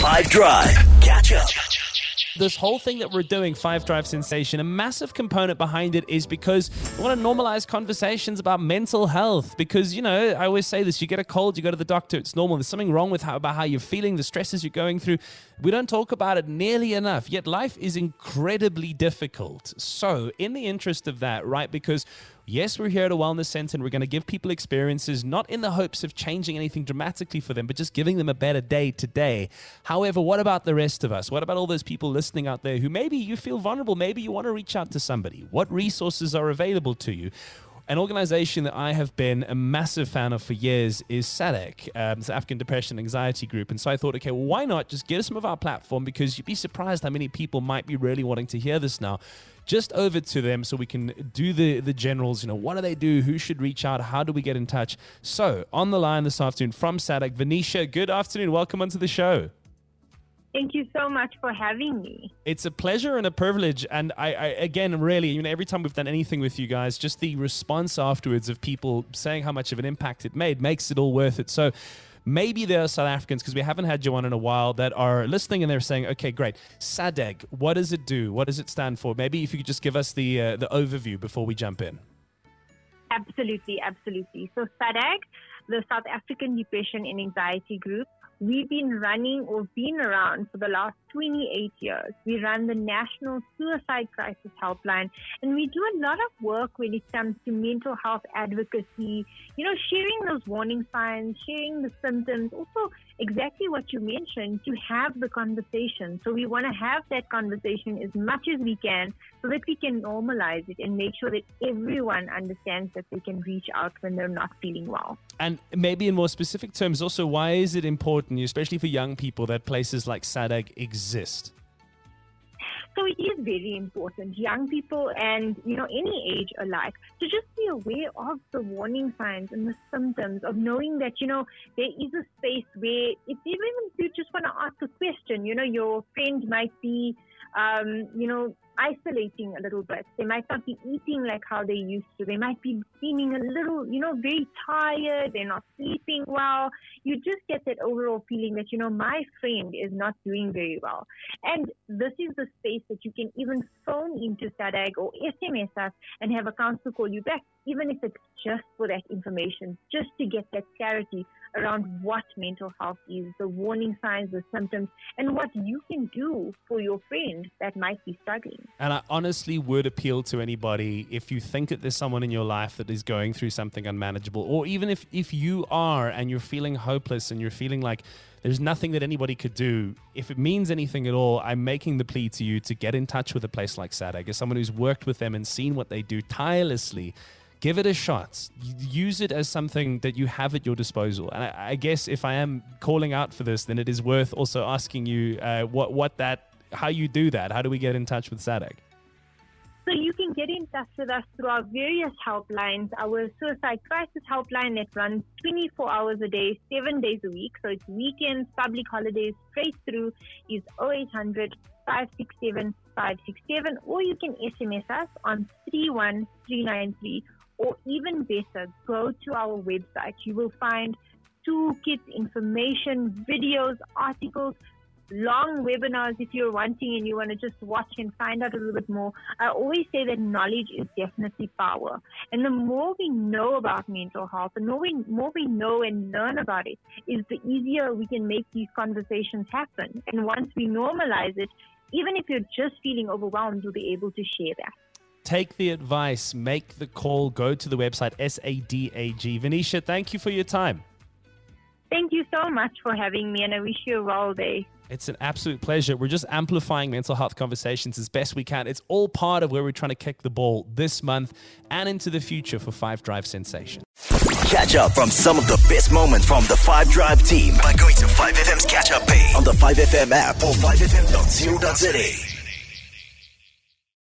Five Drive. Catch up. This whole thing that we're doing, Five Drive Sensation, a massive component behind it is because we want to normalize conversations about mental health. Because, you know, I always say this you get a cold, you go to the doctor, it's normal. There's something wrong with how, about how you're feeling, the stresses you're going through. We don't talk about it nearly enough, yet life is incredibly difficult. So, in the interest of that, right, because Yes, we're here at a wellness center and we're going to give people experiences, not in the hopes of changing anything dramatically for them, but just giving them a better day today. However, what about the rest of us? What about all those people listening out there who maybe you feel vulnerable? Maybe you want to reach out to somebody. What resources are available to you? An organization that I have been a massive fan of for years is SADAG, um, African Depression Anxiety Group. And so I thought, okay, well, why not just get some of our platform because you'd be surprised how many people might be really wanting to hear this now just over to them so we can do the the generals. You know, what do they do? Who should reach out? How do we get in touch? So on the line this afternoon from SADAG, Vanishaa. Good afternoon. Welcome onto the show. Thank you so much for having me. It's a pleasure and a privilege. And I, I, again, really, you know, every time we've done anything with you guys, just the response afterwards of people saying how much of an impact it made makes it all worth it. So, maybe there are South Africans, because we haven't had you on in a while, that are listening and they're saying, okay, great. SADAG, what does it do? What does it stand for? Maybe if you could just give us the, uh, the overview before we jump in. Absolutely, absolutely. So, SADAG, the South African Depression and Anxiety Group, we've been running or been around for the last 28 years. We run the National Suicide Crisis Helpline, and we do a lot of work when it comes to mental health advocacy, you know, sharing those warning signs, sharing the symptoms, also exactly what you mentioned, to have the conversation. So we want to have that conversation as much as we can so that we can normalize it and make sure that everyone understands that they can reach out when they're not feeling well. And maybe in more specific terms, also, why is it important, especially for young people, that places like SADAG exist? So it is very important, young people and you know any age alike, to just be aware of the warning signs and the symptoms of knowing that you know there is a space where it's even if you just want to ask a question, you know your friend might be, um, you know isolating a little bit. They might not be eating like how they used to. They might be seeming a little, you know, very tired. They're not sleeping well. You just get that overall feeling that, you know, my friend is not doing very well. And this is the space that you can even phone into SADAG or SMS us and have a counselor call you back, even if it's just for that information, just to get that clarity around what mental health is, the warning signs, the symptoms, and what you can do for your friend that might be struggling. And I honestly would appeal to anybody if you think that there's someone in your life that is going through something unmanageable, or even if, if you are and you're feeling hopeless and you're feeling like there's nothing that anybody could do. If it means anything at all, I'm making the plea to you to get in touch with a place like SADAG as someone who's worked with them and seen what they do tirelessly give it a shot. Use it as something that you have at your disposal. And I, I guess if I am calling out for this, then it is worth also asking you uh, what what that how you do that. How do we get in touch with SADAG? So you can get in touch with us through our various helplines. Our suicide crisis helpline that runs 24 hours a day, seven days a week. So it's weekends, public holidays, straight through is 0800 567 567. Or you can SMS us on 31393 or even better, go to our website. You will find toolkits, information, videos, articles, long webinars if you're wanting and you want to just watch and find out a little bit more. I always say that knowledge is definitely power. And the more we know about mental health, the more we, more we know and learn about it, is the easier we can make these conversations happen. And once we normalize it, even if you're just feeling overwhelmed, you'll be able to share that. Take the advice, make the call, go to the website SADAG. Vanishaa, thank you for your time. Thank you so much for having me, and I wish you a well day. It's an absolute pleasure. We're just amplifying mental health conversations as best we can. It's all part of where we're trying to kick the ball this month and into the future for Five Drive Sensation. Catch up from some of the best moments from the Five Drive team by going to 5FM's catch up page on the 5FM app or 5FM.co.za.